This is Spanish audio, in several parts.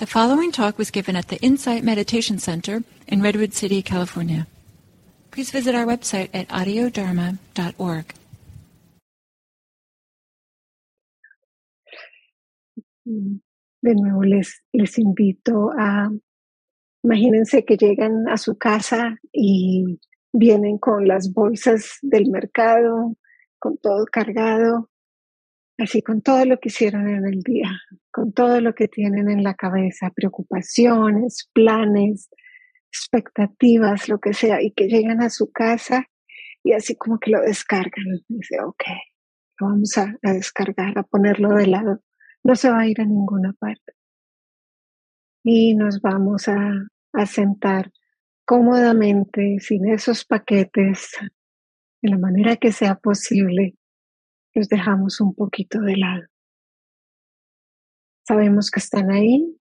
The following talk was given at the Insight Meditation Center in Redwood City, California. Please visit our website at audiodharma.org. De nuevo les, les invito a, imagínense que llegan a su casa y vienen con las bolsas del mercado, con todo cargado, así con todo lo que hicieron en el día, con todo lo que tienen en la cabeza, preocupaciones, planes, expectativas, lo que sea, y que llegan a su casa y así como que lo descargan. Dice, ok, lo vamos a, descargar, a ponerlo de lado. No se va a ir a ninguna parte. Y nos vamos a, a sentar cómodamente, sin esos paquetes, de la manera que sea posible, los dejamos un poquito de lado. Sabemos que están ahí,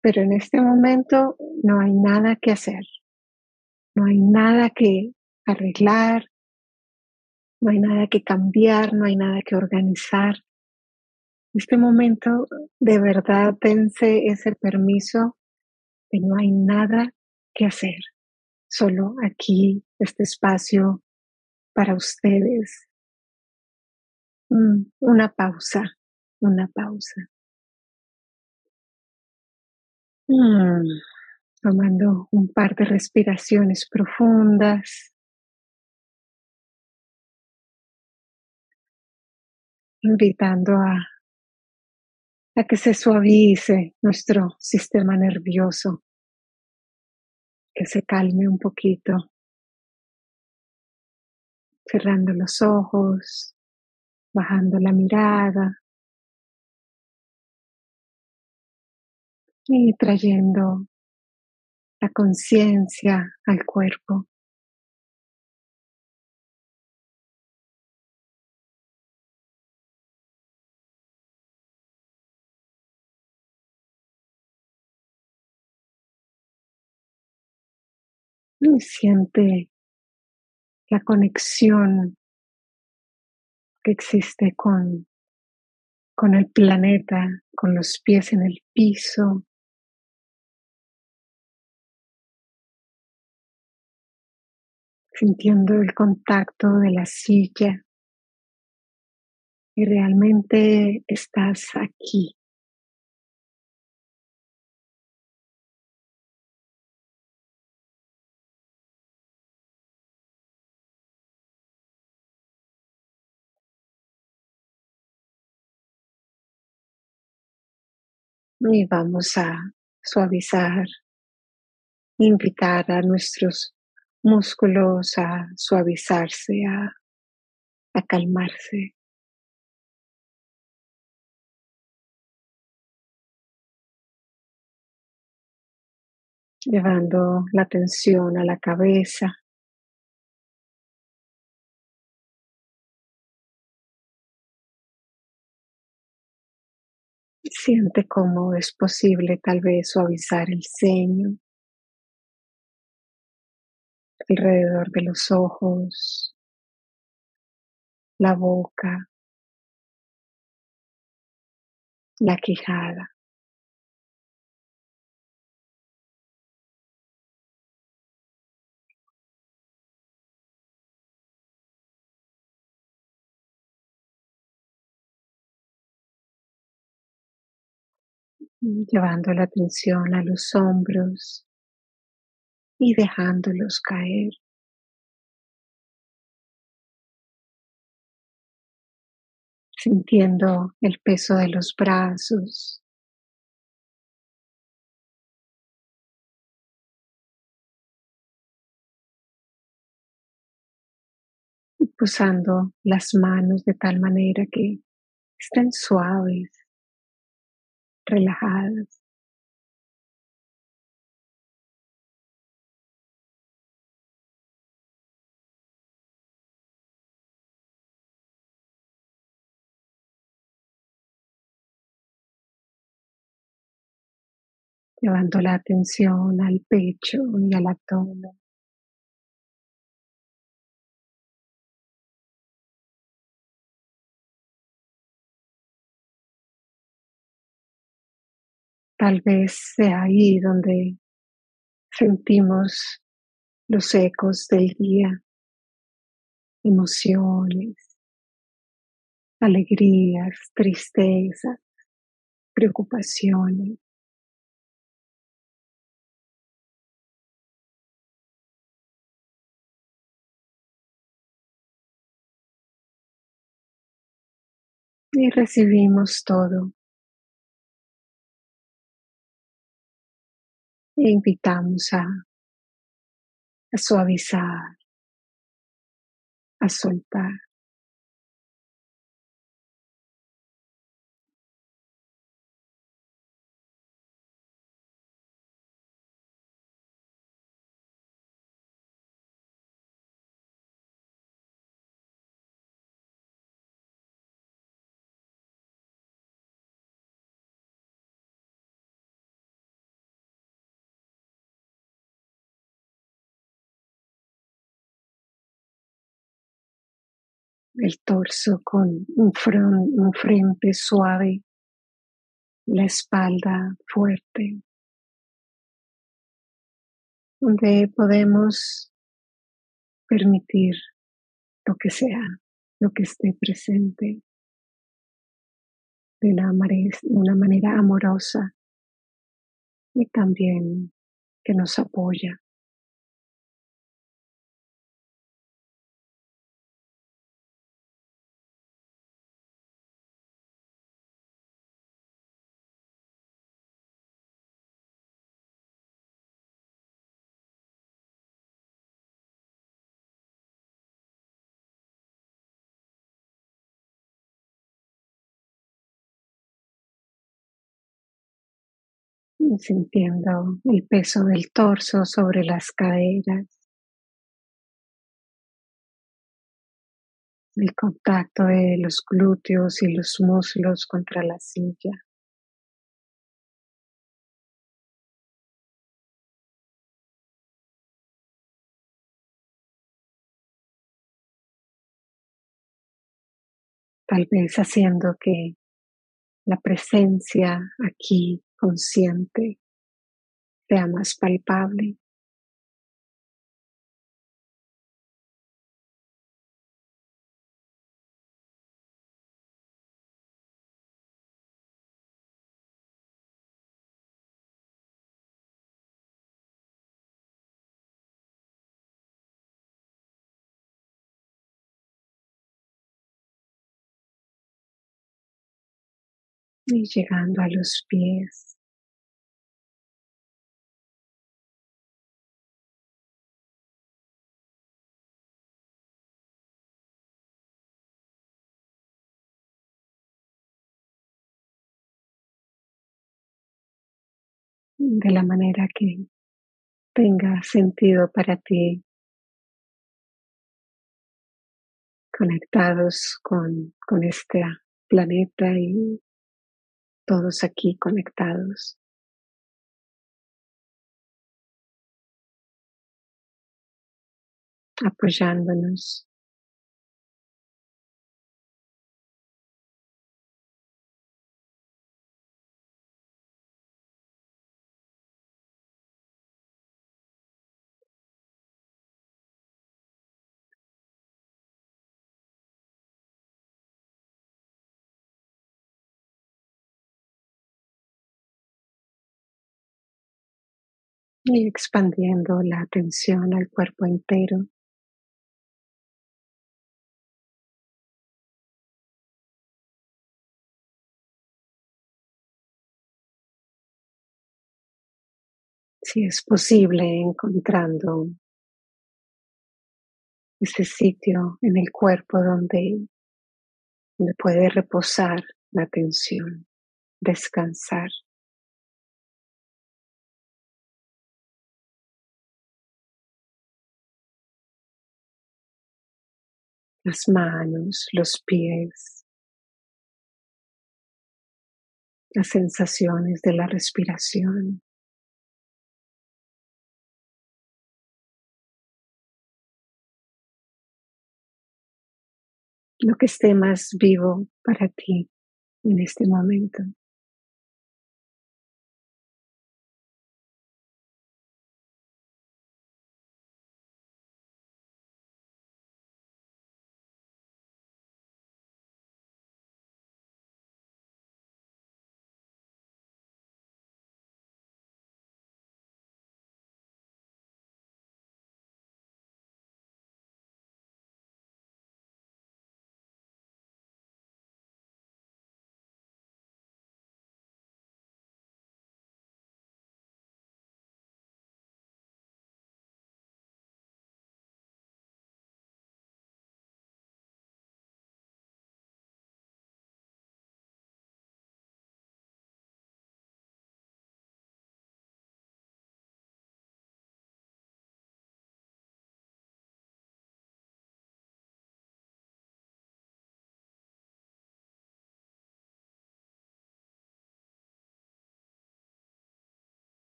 pero en este momento no hay nada que hacer, no hay nada que arreglar, no hay nada que cambiar, no hay nada que organizar. En este momento de verdad dense ese permiso de no hay nada que hacer, solo aquí, este espacio para ustedes, Mm, una pausa, una pausa. Mm, tomando un par de respiraciones profundas. Invitando a, a que se suavice nuestro sistema nervioso, que se calme un poquito, cerrando los ojos, bajando la mirada y trayendo la conciencia al cuerpo. Y siente la conexión existe con, con el planeta, con los pies en el piso. Sintiendo el contacto de la silla y realmente estás aquí. y vamos a suavizar, invitar a nuestros músculos a suavizarse, a, a calmarse. Llevando la atención a la cabeza, Siente cómo es posible tal vez suavizar el ceño alrededor de los ojos, la boca, la quijada. llevando la atención a los hombros y dejándolos caer. Sintiendo el peso de los brazos. Y posando las manos de tal manera que estén suaves relajadas. Llevando la atención al pecho y al abdomen. Tal vez sea ahí donde sentimos los ecos del día, emociones, alegrías, tristezas, preocupaciones. Y recibimos todo. E invitamos a, a suavizar, a soltar. El torso con un, un frente suave, la espalda fuerte, donde podemos permitir lo que sea, lo que esté presente de una, manera, de una manera amorosa y también que nos apoya. Sintiendo el peso del torso sobre las caderas, el contacto de los glúteos y los muslos contra la silla. Tal vez haciendo que la presencia aquí consciente sea más palpable. Y llegando a los pies. de la manera que tenga sentido para ti, conectados con, con este planeta y todos aquí conectados. apoyándonos y expandiendo la atención al cuerpo entero. Si es posible, encontrando ese sitio en el cuerpo donde, donde puede reposar la atención, descansar. Las manos, los pies, las sensaciones de la respiración. Lo que esté más vivo para ti en este momento.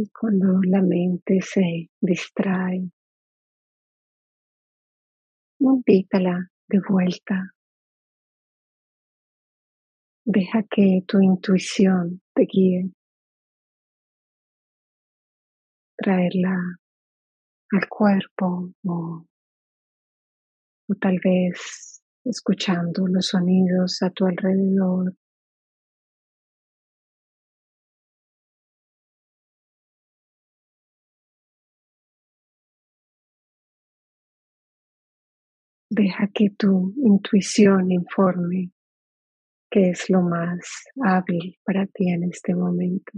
Y cuando la mente se distrae, invítala de vuelta. Deja que tu intuición te guíe. Traerla al cuerpo o, o tal vez escuchando los sonidos a tu alrededor. Deja que tu intuición informe qué es lo más hábil para ti en este momento,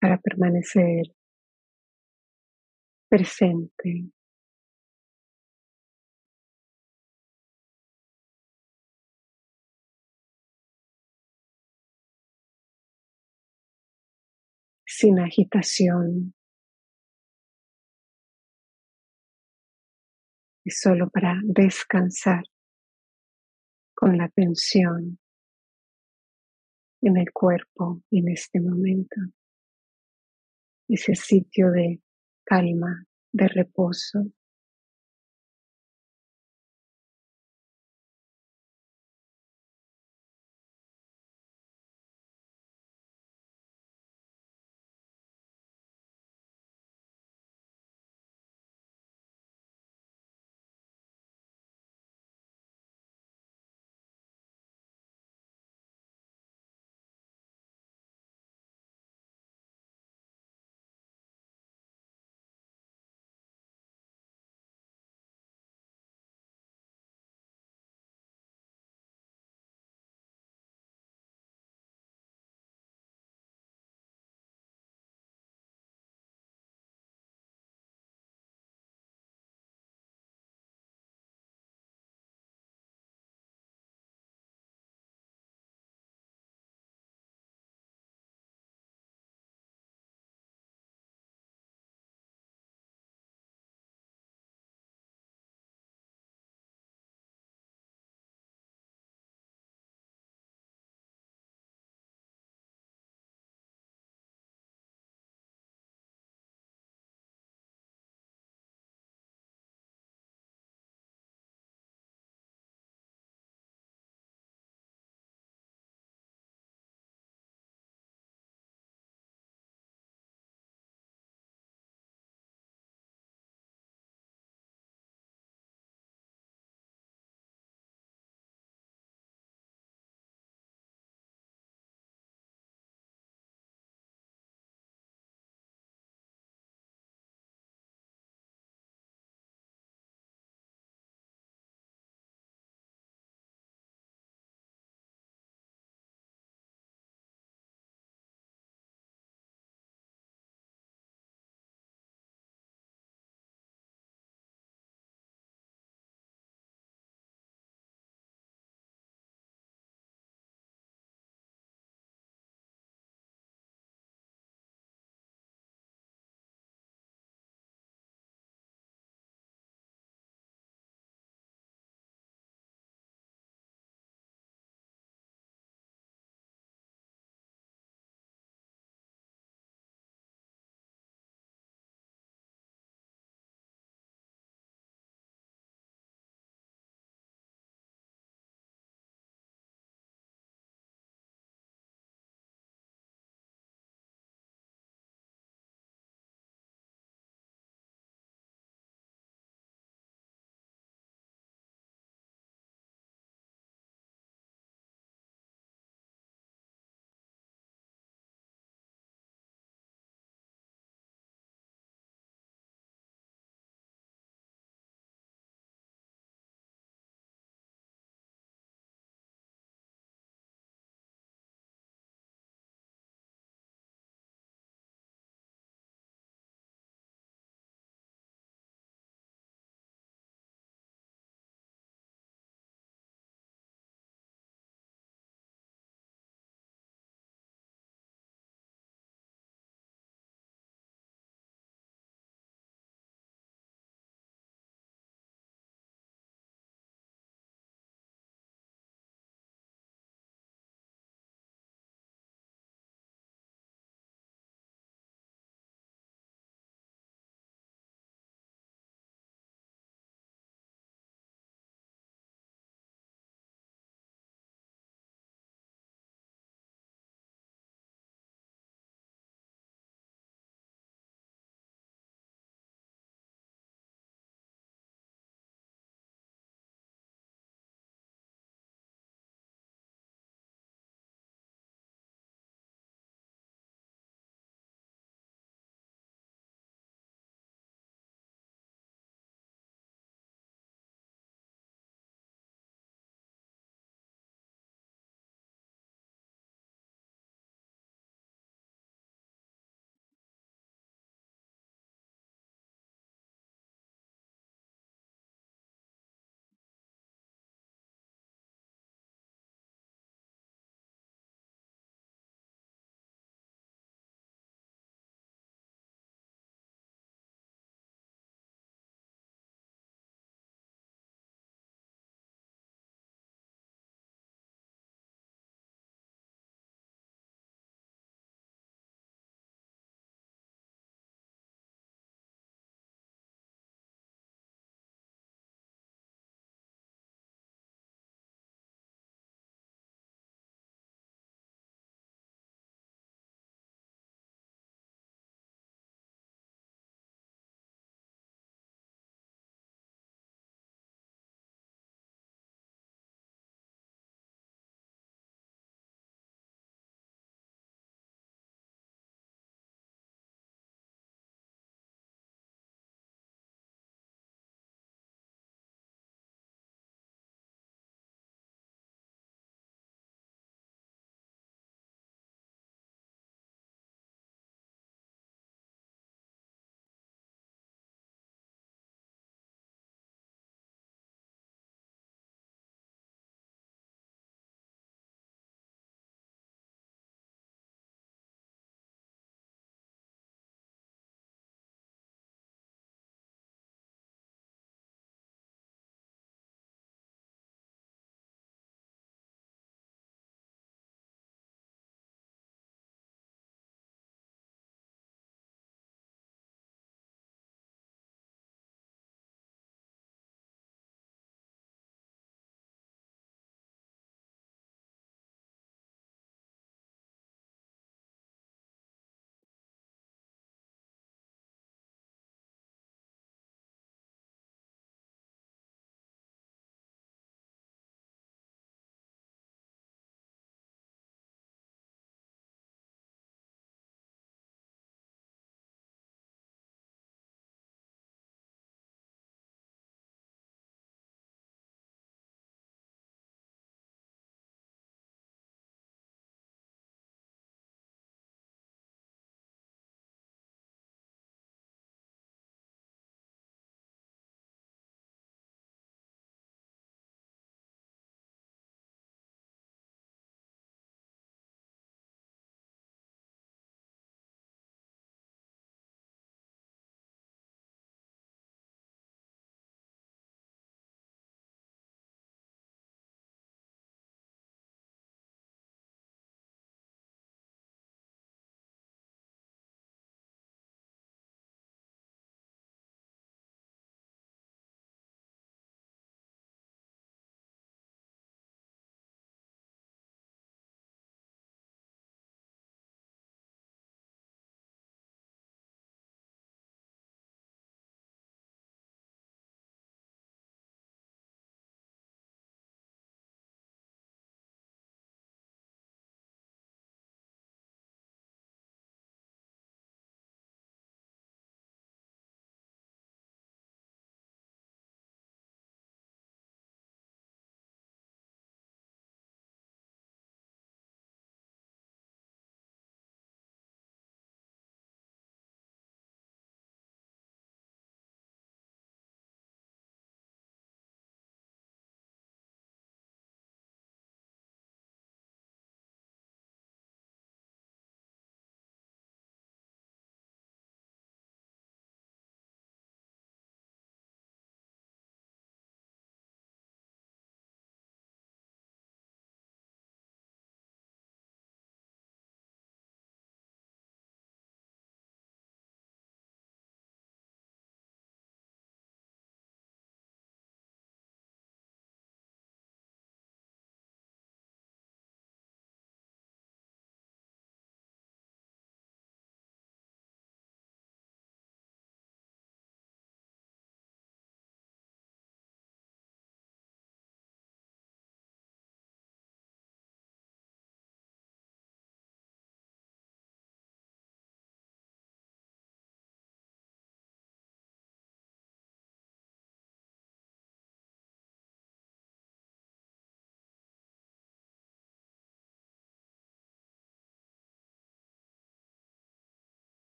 para permanecer presente. sin agitación, y solo para descansar con la atención en el cuerpo en este momento, ese sitio de calma, de reposo.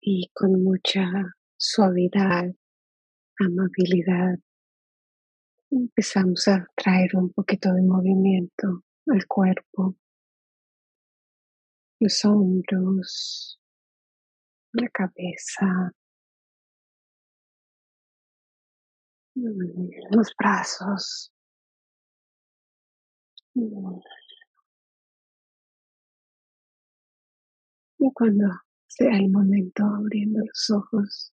Y con mucha suavidad, amabilidad, empezamos a traer un poquito de movimiento al cuerpo, los hombros, la cabeza, los brazos. Y cuando sea el momento abriendo los ojos,